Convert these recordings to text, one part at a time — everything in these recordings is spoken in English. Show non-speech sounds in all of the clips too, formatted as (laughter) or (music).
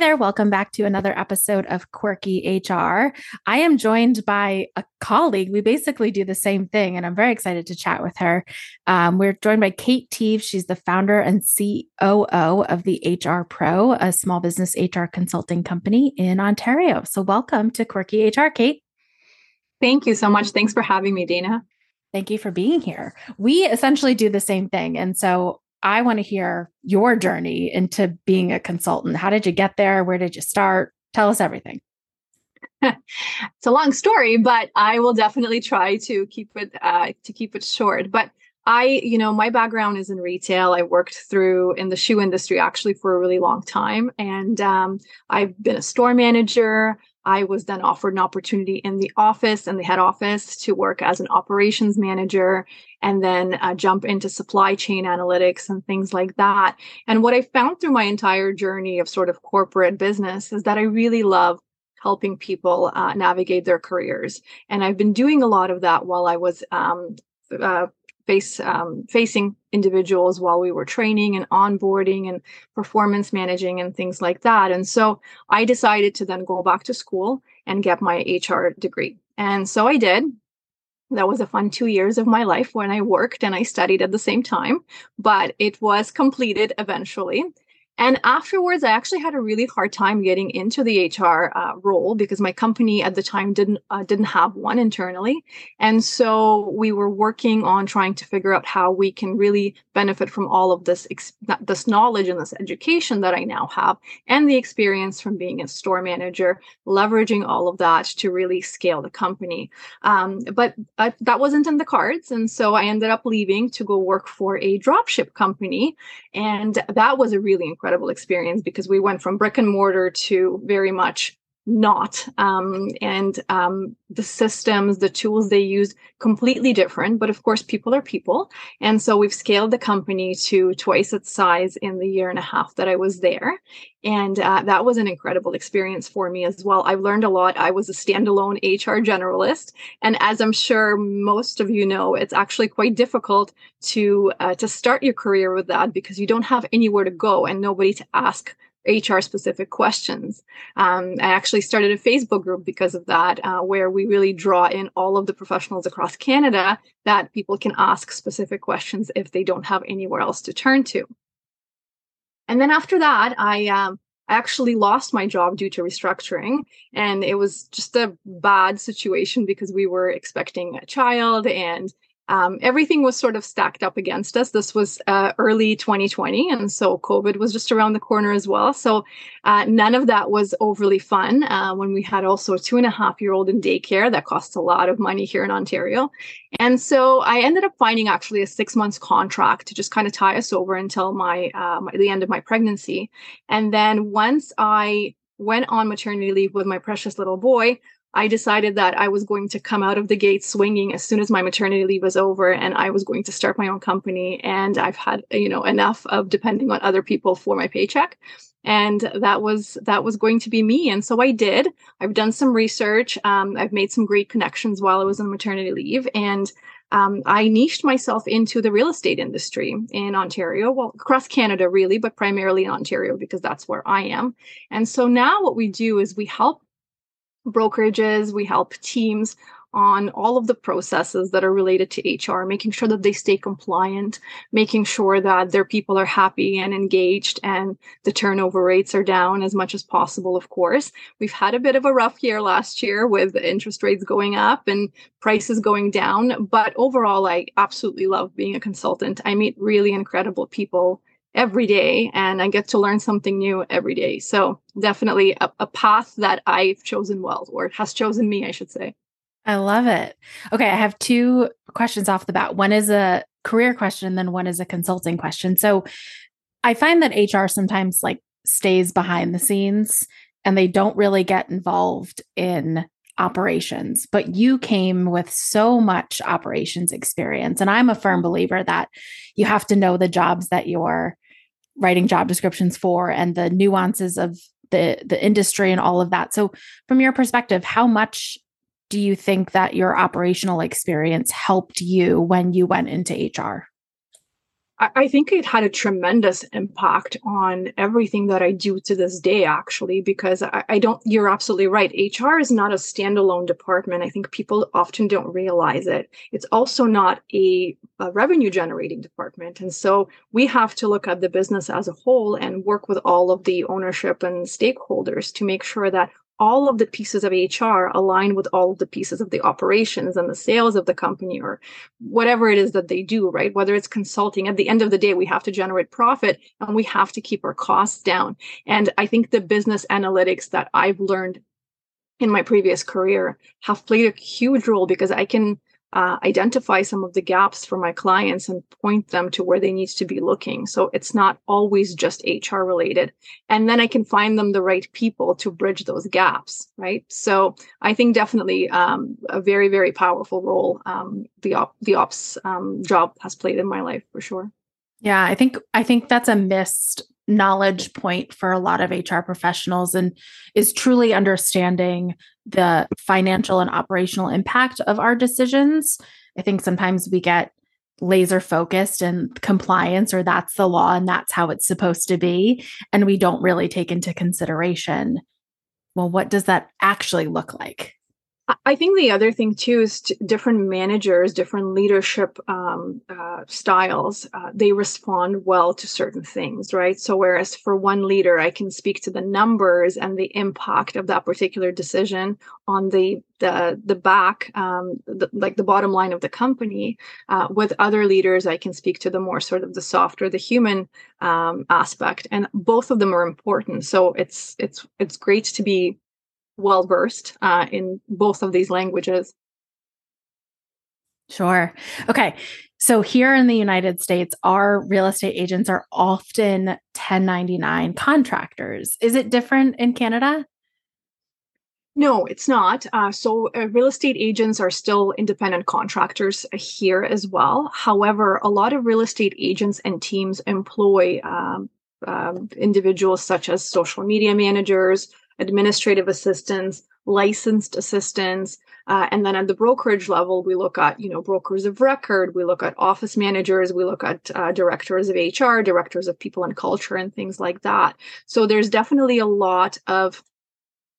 There, welcome back to another episode of Quirky HR. I am joined by a colleague. We basically do the same thing, and I'm very excited to chat with her. Um, we're joined by Kate Teves. She's the founder and COO of the HR Pro, a small business HR consulting company in Ontario. So, welcome to Quirky HR, Kate. Thank you so much. Thanks for having me, Dana. Thank you for being here. We essentially do the same thing. And so I want to hear your journey into being a consultant. How did you get there? Where did you start? Tell us everything. (laughs) it's a long story, but I will definitely try to keep it uh, to keep it short. But I, you know, my background is in retail. I worked through in the shoe industry actually for a really long time, and um, I've been a store manager. I was then offered an opportunity in the office and the head office to work as an operations manager and then uh, jump into supply chain analytics and things like that. And what I found through my entire journey of sort of corporate business is that I really love helping people uh, navigate their careers. And I've been doing a lot of that while I was um, uh, face um, facing individuals while we were training and onboarding and performance managing and things like that. And so i decided to then go back to school and get my hr degree. And so i did. That was a fun two years of my life when i worked and i studied at the same time but it was completed eventually and afterwards, I actually had a really hard time getting into the HR uh, role because my company at the time didn't uh, didn't have one internally, and so we were working on trying to figure out how we can really benefit from all of this ex- this knowledge and this education that I now have, and the experience from being a store manager, leveraging all of that to really scale the company. Um, but uh, that wasn't in the cards, and so I ended up leaving to go work for a dropship company, and that was a really incredible experience because we went from brick and mortar to very much not um, and um, the systems the tools they use completely different but of course people are people. And so we've scaled the company to twice its size in the year and a half that i was there. And uh, that was an incredible experience for me as well. I've learned a lot. I was a standalone hr generalist. And as i'm sure most of you know it's actually quite difficult to uh, to start your career with that because you don't have anywhere to go and nobody to ask HR specific questions. Um, I actually started a Facebook group because of that, uh, where we really draw in all of the professionals across Canada that people can ask specific questions if they don't have anywhere else to turn to. And then after that, I um, I actually lost my job due to restructuring. And it was just a bad situation because we were expecting a child and um, everything was sort of stacked up against us. This was uh, early 2020, and so COVID was just around the corner as well. So uh, none of that was overly fun. Uh, when we had also a two and a half year old in daycare, that costs a lot of money here in Ontario. And so I ended up finding actually a six months contract to just kind of tie us over until my, uh, my the end of my pregnancy. And then once I went on maternity leave with my precious little boy, I decided that I was going to come out of the gate swinging as soon as my maternity leave was over and I was going to start my own company. And I've had, you know, enough of depending on other people for my paycheck. And that was, that was going to be me. And so I did. I've done some research. Um, I've made some great connections while I was on maternity leave. And um, I niched myself into the real estate industry in Ontario, well, across Canada, really, but primarily in Ontario because that's where I am. And so now what we do is we help brokerages, we help teams on all of the processes that are related to HR, making sure that they stay compliant, making sure that their people are happy and engaged and the turnover rates are down as much as possible, of course. We've had a bit of a rough year last year with interest rates going up and prices going down, but overall, I absolutely love being a consultant. I meet really incredible people every day and I get to learn something new every day. So definitely a, a, path that I've chosen well, or has chosen me, I should say. I love it. Okay, I have two questions off the bat. One is a career question, and then one is a consulting question. So I find that HR sometimes like stays behind the scenes and they don't really get involved in operations, but you came with so much operations experience. And I'm a firm believer that you have to know the jobs that you're writing job descriptions for and the nuances of the the industry and all of that. So from your perspective, how much do you think that your operational experience helped you when you went into HR? I think it had a tremendous impact on everything that I do to this day, actually, because I, I, don't, you're absolutely right. HR is not a standalone department. I think people often don't realize it. It's also not a, a revenue generating department. And so we have to look at the business as a whole and work with all of the ownership and stakeholders to make sure that all of the pieces of HR align with all of the pieces of the operations and the sales of the company or whatever it is that they do, right? Whether it's consulting, at the end of the day, we have to generate profit and we have to keep our costs down. And I think the business analytics that I've learned in my previous career have played a huge role because I can uh, identify some of the gaps for my clients and point them to where they need to be looking. So it's not always just HR related. And then I can find them the right people to bridge those gaps, right? So I think definitely um, a very, very powerful role um, the, op- the ops um, job has played in my life for sure. Yeah, I think I think that's a missed knowledge point for a lot of HR professionals and is truly understanding the financial and operational impact of our decisions. I think sometimes we get laser focused and compliance or that's the law and that's how it's supposed to be and we don't really take into consideration well what does that actually look like I think the other thing too is different managers, different leadership um, uh, styles, uh, they respond well to certain things, right? So, whereas for one leader, I can speak to the numbers and the impact of that particular decision on the the the back, um, the, like the bottom line of the company. Uh, with other leaders, I can speak to the more sort of the softer, the human um, aspect, and both of them are important. So it's it's it's great to be well versed uh, in both of these languages. Sure. Okay. So here in the United States, our real estate agents are often 1099 contractors. Is it different in Canada? No, it's not. Uh, so, uh, real estate agents are still independent contractors here as well. However, a lot of real estate agents and teams employ um, um, individuals such as social media managers, administrative assistants, licensed assistants, uh, and then at the brokerage level, we look at, you know, brokers of record, we look at office managers, we look at uh, directors of HR, directors of people and culture, and things like that. So there's definitely a lot of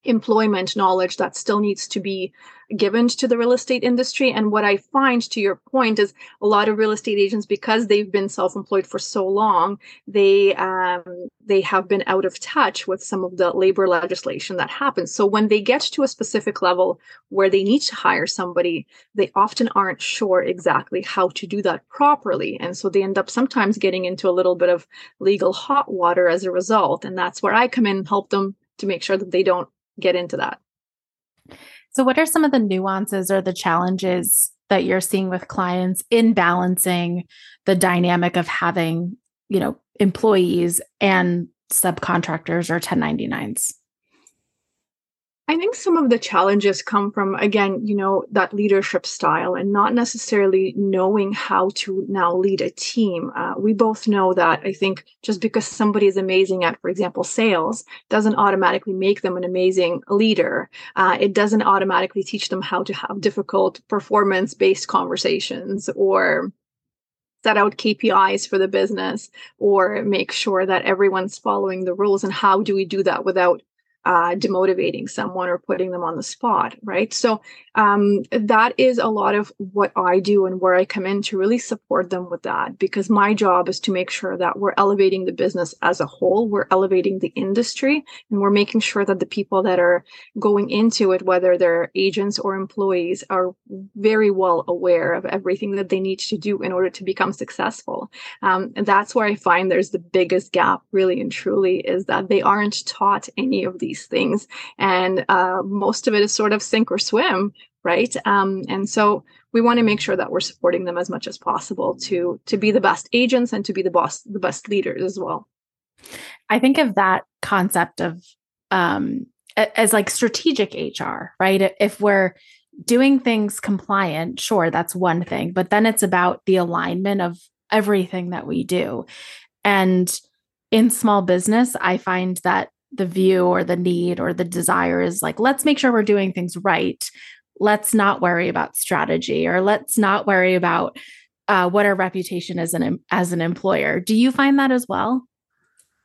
employment knowledge that still needs to be given to the real estate industry. And what I find, to your point, is a lot of real estate agents, because they've been self-employed for so long, they um, they have been out of touch with some of the labor legislation that happens. So when they get to a specific level where they need to hire somebody, they often aren't sure exactly how to do that properly, and so they end up sometimes getting into a little bit of legal hot water as a result. And that's where I come in and help them to make sure that they don't get into that. So, what are some of the nuances or the challenges that you're seeing with clients in balancing the dynamic of having, you know, employees and subcontractors or 1099s? I think some of the challenges come from, again, you know, that leadership style and not necessarily knowing how to now lead a team. Uh, we both know that I think just because somebody is amazing at, for example, sales doesn't automatically make them an amazing leader. Uh, it doesn't automatically teach them how to have difficult performance based conversations or set out KPIs for the business or make sure that everyone's following the rules. And how do we do that without uh, demotivating someone or putting them on the spot, right? So um, that is a lot of what I do and where I come in to really support them with that because my job is to make sure that we're elevating the business as a whole, we're elevating the industry, and we're making sure that the people that are going into it, whether they're agents or employees, are very well aware of everything that they need to do in order to become successful. Um, and that's where I find there's the biggest gap, really and truly, is that they aren't taught any of these these things. And uh, most of it is sort of sink or swim, right? Um, and so we want to make sure that we're supporting them as much as possible to to be the best agents and to be the boss, the best leaders as well. I think of that concept of um, as like strategic HR, right? If we're doing things compliant, sure, that's one thing, but then it's about the alignment of everything that we do. And in small business, I find that the view or the need or the desire is like, let's make sure we're doing things right. Let's not worry about strategy or let's not worry about uh, what our reputation as an as an employer. Do you find that as well?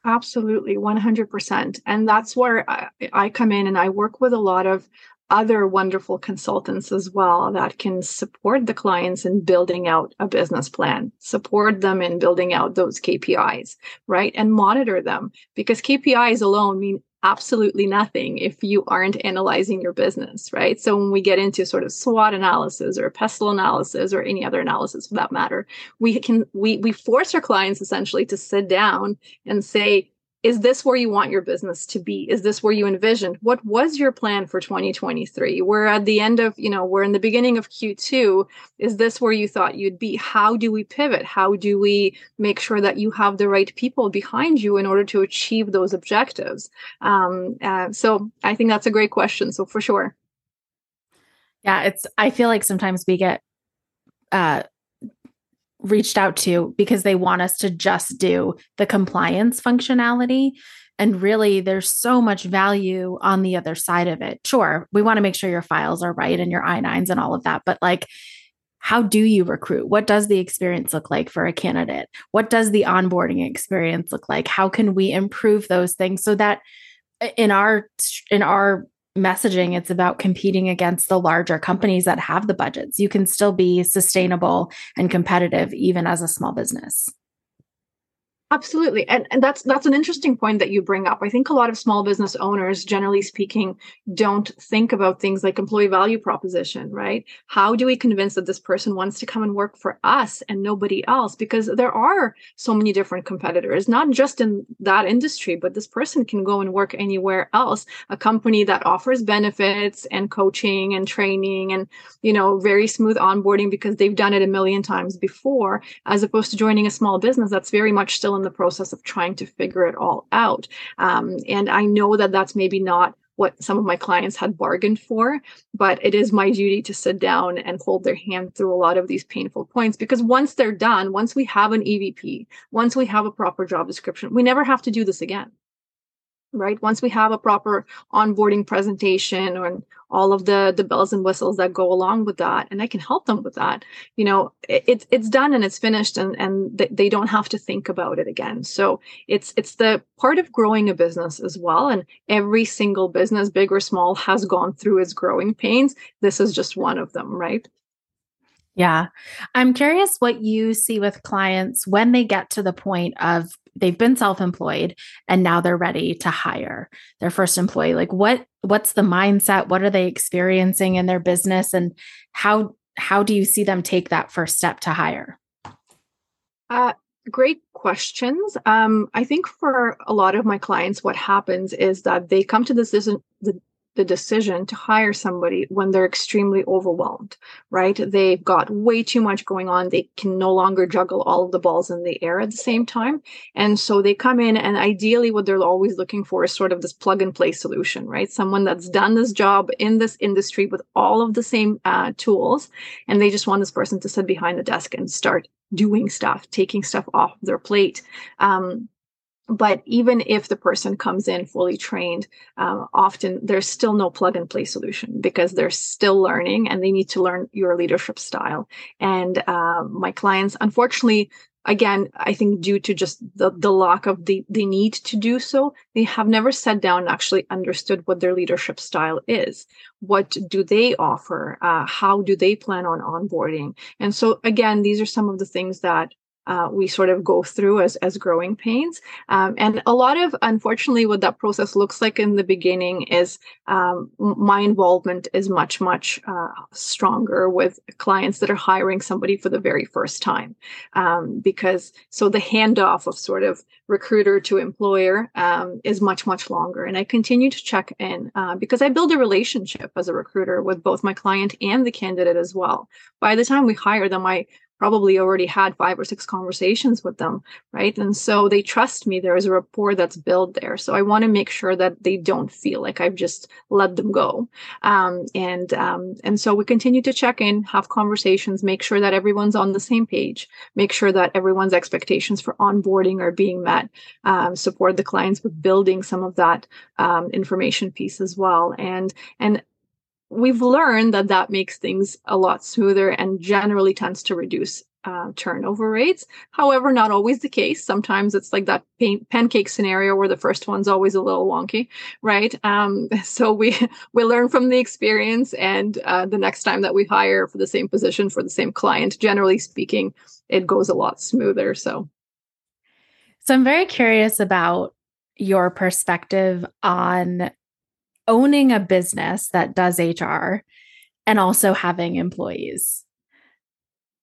Absolutely, 100%. And that's where I, I, come in and I work with a lot of other wonderful consultants as well that can support the clients in building out a business plan, support them in building out those KPIs, right? And monitor them because KPIs alone mean absolutely nothing if you aren't analyzing your business, right? So when we get into sort of SWOT analysis or pestle analysis or any other analysis for that matter, we can we we force our clients essentially to sit down and say, is this where you want your business to be? Is this where you envisioned? What was your plan for 2023 we're at the end of you know we're in the beginning of q2 is this where you thought you'd be? How do we pivot? How do we make sure that you have the right people behind you in order to achieve those objectives? Um, uh, so i think that's a great question so for sure. Yeah it's i feel like sometimes we get uh reached out to because they want us to just do the compliance functionality. And really, there's so much value on the other side of it. Sure, we want to make sure your files are right and your I 9s and all of that. But like, how do you recruit? What does the experience look like for a candidate? What does the onboarding experience look like? How can we improve those things so that in our in our messaging it's about competing against the larger companies that have the budgets. You can still be sustainable and competitive even as a small business Absolutely. And, and that's that's an interesting point that you bring up. I think a lot of small business owners, generally speaking, don't think about things like employee value proposition, right? How do we convince that this person wants to come and work for us and nobody else? Because there are so many different competitors, not just in that industry, but this person can go and work anywhere else. A company that offers benefits and coaching and training and, you know, very smooth onboarding because they've done it a million times before, as opposed to joining a small business that's very much still in the process of trying to figure it all out. Um, and I know that that's maybe not what some of my clients had bargained for, but it is my duty to sit down and hold their hand through a lot of these painful points because once they're done, once we have an EVP, once we have a proper job description, we never have to do this again right? Once we have a proper onboarding presentation and all of the the bells and whistles that go along with that and i can help them with that you know it, it's it's done and it's finished and and they don't have to think about it again. So it's it's the part of growing a business as well and every single business big or small has gone through its growing pains. This is just one of them right? Yeah. I'm curious what you see with clients when they get to the point of they've been self-employed and now they're ready to hire their first employee. Like what what's the mindset? What are they experiencing in their business? And how how do you see them take that first step to hire? Uh, great questions. Um, i think for a lot of my clients what happens is that they come to this decision the decision to hire somebody when they're extremely overwhelmed, right? They've got way too much going on. They can no longer juggle all of the balls in the air at the same time. And so they come in and ideally what they're always looking for is sort of this plug and play solution, right? Someone that's done this job in this industry with all of the same uh, tools. And they just want this person to sit behind the desk and start doing stuff, taking stuff off their plate. Um, but even if the person comes in fully trained um, often there's still no plug and play solution because they're still learning and they need to learn your leadership style. And uh, my clients unfortunately again i think due to just the, the lack of the, the need to do so they have never sat down and actually understood what their leadership style is. What do they offer? Uh, how do they plan on onboarding? And so again these are some of the things that uh, we sort of go through as as growing pains. Um, and a lot of, unfortunately, what that process looks like in the beginning is um, my involvement is much much uh, stronger with clients that are hiring somebody for the very first time, um, because so the handoff of sort of recruiter to employer um, is much much longer. And I continue to check in uh, because I build a relationship as a recruiter with both my client and the candidate as well. By the time we hire them, I probably already had five or six conversations with them, right? And so they trust me. There is a rapport that's built there. So I want to make sure that they don't feel like I've just let them go. Um, and um, and so we continue to check in, have conversations, make sure that everyone's on the same page, make sure that everyone's expectations for onboarding are being met, um, support the clients with building some of that um, information piece as well. And and we've learned that that makes things a lot smoother and generally tends to reduce uh, turnover rates. However, not always the case. Sometimes it's like that pan- pancake scenario where the first one's always a little wonky, right? Um, (laughs) so we we learn from the experience, and uh, the next time that we hire for the same position for the same client, generally speaking, it goes a lot smoother. So, so I'm very curious about your perspective on owning a business that does HR and also having employees.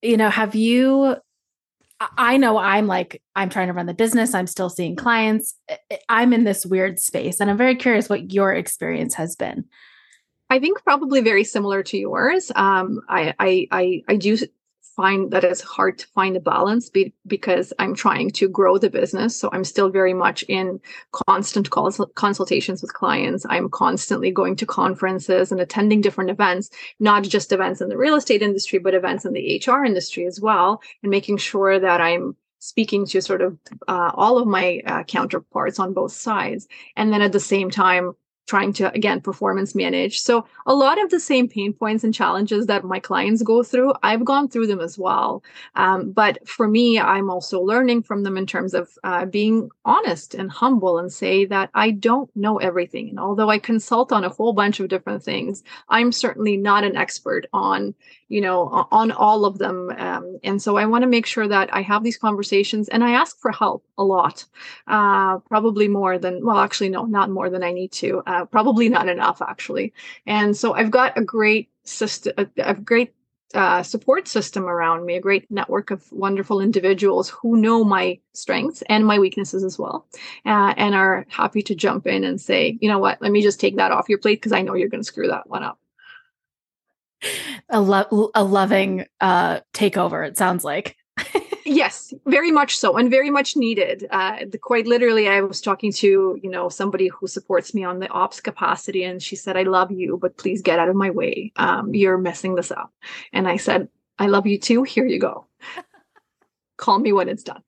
You know, have you I know I'm like, I'm trying to run the business. I'm still seeing clients. I'm in this weird space. And I'm very curious what your experience has been. I think probably very similar to yours. Um, I, I, I, I do find that it's hard to find a balance be, because I'm trying to grow the business. So I'm still very much in constant consultations with clients. I'm constantly going to conferences and attending different events, not just events in the real estate industry, but events in the HR industry as well, and making sure that I'm speaking to sort of uh, all of my uh, counterparts on both sides. And then at the same time, trying to again performance manage. So a lot of the same pain points and challenges that my clients go through i've gone through them as well. Um, but for me i'm also learning from them in terms of uh, being honest and humble and say that i don't know everything. And although i consult on a whole bunch of different things i'm certainly not an expert on you know on all of them um, and so i want to make sure that i have these conversations and i ask for help a lot uh, probably more than well actually no not more than i need to uh, probably (laughs) not enough actually. And so I've got a great system, a, a great uh, support system around me, a great network of wonderful individuals who know my strengths and my weaknesses as well, uh, and are happy to jump in and say, you know what, let me just take that off your plate because I know you're going to screw that one up. A, lo- a loving uh, takeover, it sounds like. (laughs) yes very much so and very much needed. Uh, the, quite literally i was talking to you know somebody who supports me on the ops capacity and she said i love you but please get out of my way. Um, you're messing this up. And i said i love you too here you go. (laughs) Call me when it's done.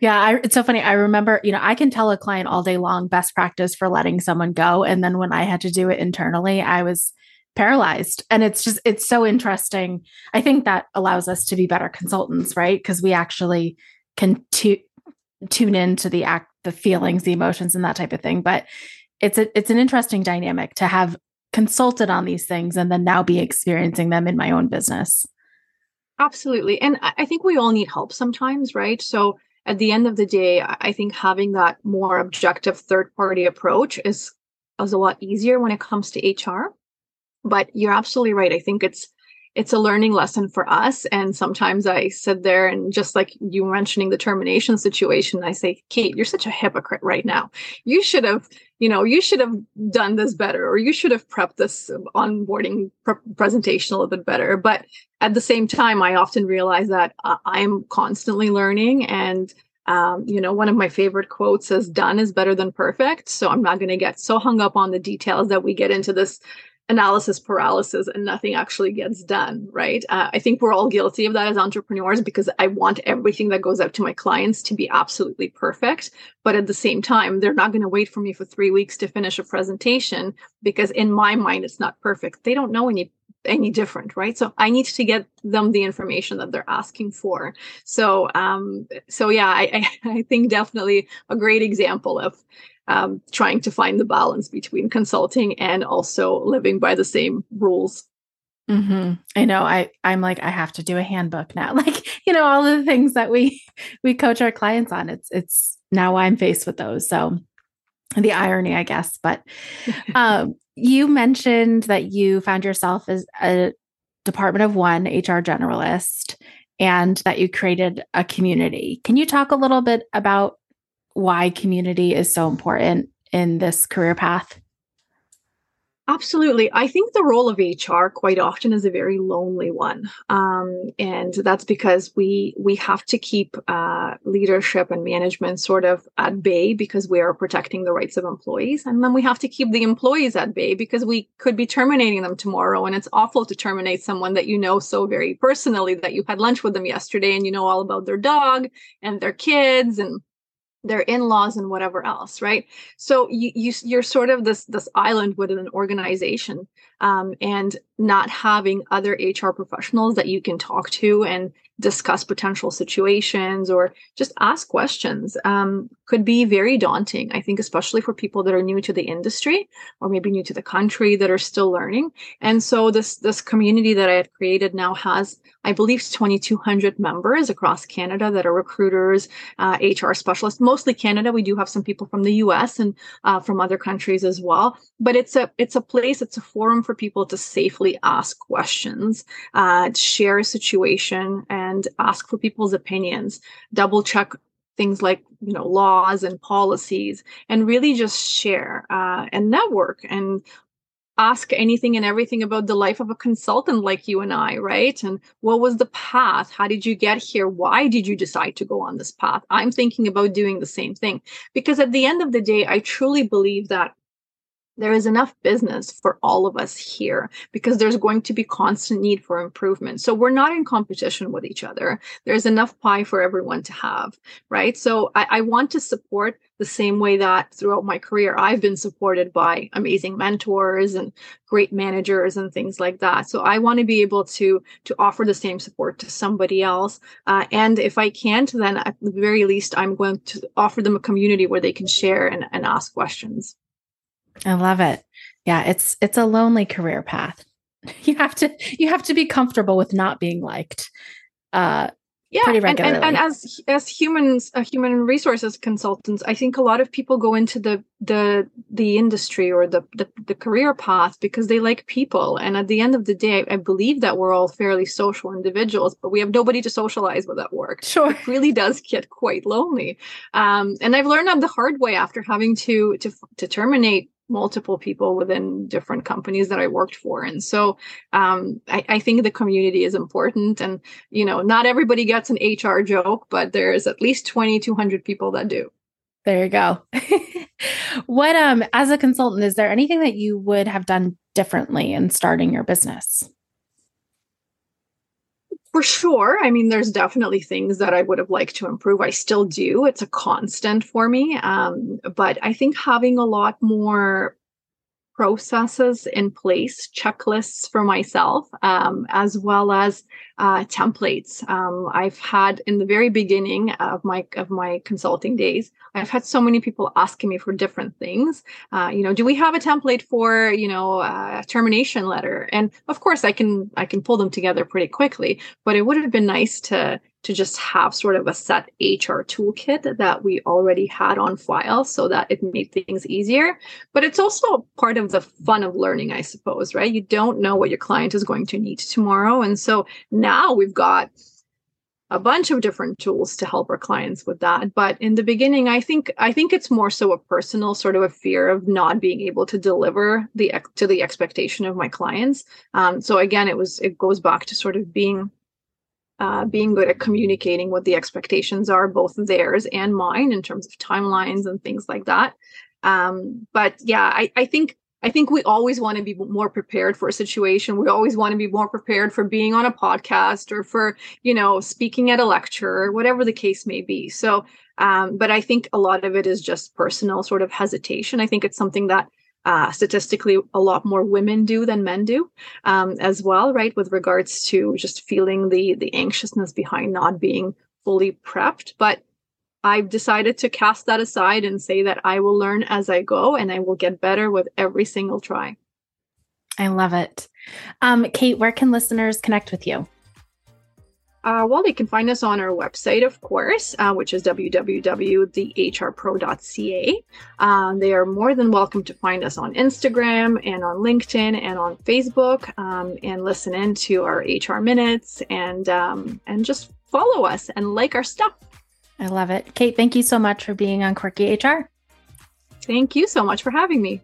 Yeah I, it's so funny i remember you know i can tell a client all day long best practice for letting someone go and then when i had to do it internally i was paralyzed. And it's just it's so interesting. I think that allows us to be better consultants right? Because we actually can tu- tune into the act the feelings the emotions and that type of thing. But it's a it's an interesting dynamic to have consulted on these things and then now be experiencing them in my own business. Absolutely. And i think we all need help sometimes right? So at the end of the day i think having that more objective third party approach is is a lot easier when it comes to hr but you're absolutely right. I think it's it's a learning lesson for us. And sometimes i sit there and just like you mentioning the termination situation i say kate you're such a hypocrite right now. You should have you know you should have done this better or you should have prepped this onboarding pre- presentation a little bit better. But at the same time i often realize that uh, i'm constantly learning and um, you know, one of my favorite quotes is done is better than perfect. So I'm not going to get so hung up on the details that we get into this analysis paralysis and nothing actually gets done right? Uh, i think we're all guilty of that as entrepreneurs because i want everything that goes out to my clients to be absolutely perfect. But at the same time they're not going to wait for me for three weeks to finish a presentation because in my mind it's not perfect. They don't know any any different right? So i need to get them the information that they're asking for. So um so yeah i i, (laughs) I think definitely a great example of um, trying to find the balance between consulting and also living by the same rules. Mm-hmm. I know. I I'm like I have to do a handbook now. (laughs) Like you know all the things that we (laughs) we coach our clients on. It's it's now I'm faced with those. So the irony, I guess. But (laughs) um, you mentioned that you found yourself as a Department of One HR generalist and that you created a community. Can you talk a little bit about why community is so important in this career path? Absolutely. I think the role of HR quite often is a very lonely one. Um, and that's because we we have to keep uh, leadership and management sort of at bay because we are protecting the rights of employees. And then we have to keep the employees at bay because we could be terminating them tomorrow. And it's awful to terminate someone that you know so very personally that you had lunch with them yesterday and you know all about their dog and their kids and their in-laws and whatever else right? So you, you you're sort of this this island within an organization um, and not having other hr professionals that you can talk to and discuss potential situations or just ask questions um, could be very daunting i think especially for people that are new to the industry or maybe new to the country that are still learning. And so this this community that i had created now has i believe 2200 members across canada that are recruiters uh, hr specialists mostly canada. We do have some people from the us and uh, from other countries as well. But it's a it's a place it's a forum for people to safely ask questions uh, share a situation and ask for people's opinions, double check things like you know laws and policies, and really just share uh, and network and ask anything and everything about the life of a consultant like you and I, right? And what was the path? How did you get here? Why did you decide to go on this path? I'm thinking about doing the same thing because at the end of the day, I truly believe that there is enough business for all of us here because there's going to be constant need for improvement. So we're not in competition with each other. There's enough pie for everyone to have, right? So I, I, want to support the same way that throughout my career, I've been supported by amazing mentors and great managers and things like that. So I want to be able to, to offer the same support to somebody else. Uh, and if I can't, then at the very least, I'm going to offer them a community where they can share and, and ask questions. I love it. Yeah, it's it's a lonely career path. (laughs) You have to you have to be comfortable with not being liked. Uh yeah, pretty regularly. And, and, and as as humans, uh, human resources consultants, I think a lot of people go into the the the industry or the, the, the career path because they like people. And at the end of the day, I believe that we're all fairly social individuals, but we have nobody to socialize with at work. Sure, it really does get quite lonely. Um, and I've learned that the hard way after having to to to terminate multiple people within different companies that I worked for. And so um, I, I, think the community is important. And, you know, not everybody gets an HR joke, but there's at least 2,200 people that do. There you go. (laughs) what, um, as a consultant, is there anything that you would have done differently in starting your business? For sure. I mean, there's definitely things that I would have liked to improve. I still do. It's a constant for me. Um, but I think having a lot more processes in place, checklists for myself, um, as well as uh, templates. Um, I've had in the very beginning of my of my consulting days, I've had so many people asking me for different things. Uh, you know, do we have a template for you know a termination letter? And of course, I can I can pull them together pretty quickly. But it would have been nice to to just have sort of a set HR toolkit that we already had on file so that it made things easier. But it's also part of the fun of learning, I suppose, right? You don't know what your client is going to need tomorrow. And so now we've got a bunch of different tools to help our clients with that but in the beginning i think i think it's more so a personal sort of a fear of not being able to deliver the to the expectation of my clients um, so again it was it goes back to sort of being uh, being good at communicating what the expectations are, both theirs and mine, in terms of timelines and things like that. Um, but yeah, I, I think I think we always want to be more prepared for a situation. We always want to be more prepared for being on a podcast or for you know speaking at a lecture or whatever the case may be. So, um, but I think a lot of it is just personal sort of hesitation. I think it's something that uh, statistically a lot more women do than men do um, as well right with regards to just feeling the the anxiousness behind not being fully prepped. But i've decided to cast that aside and say that i will learn as i go and i will get better with every single try. I love it. Um, kate where can listeners connect with you uh, well, they can find us on our website, of course, uh, which is www.thehrpro.ca. Um, they are more than welcome to find us on Instagram and on LinkedIn and on Facebook um, and listen in to our HR minutes and um, and just follow us and like our stuff. I love it. Kate, thank you so much for being on Quirky HR. Thank you so much for having me.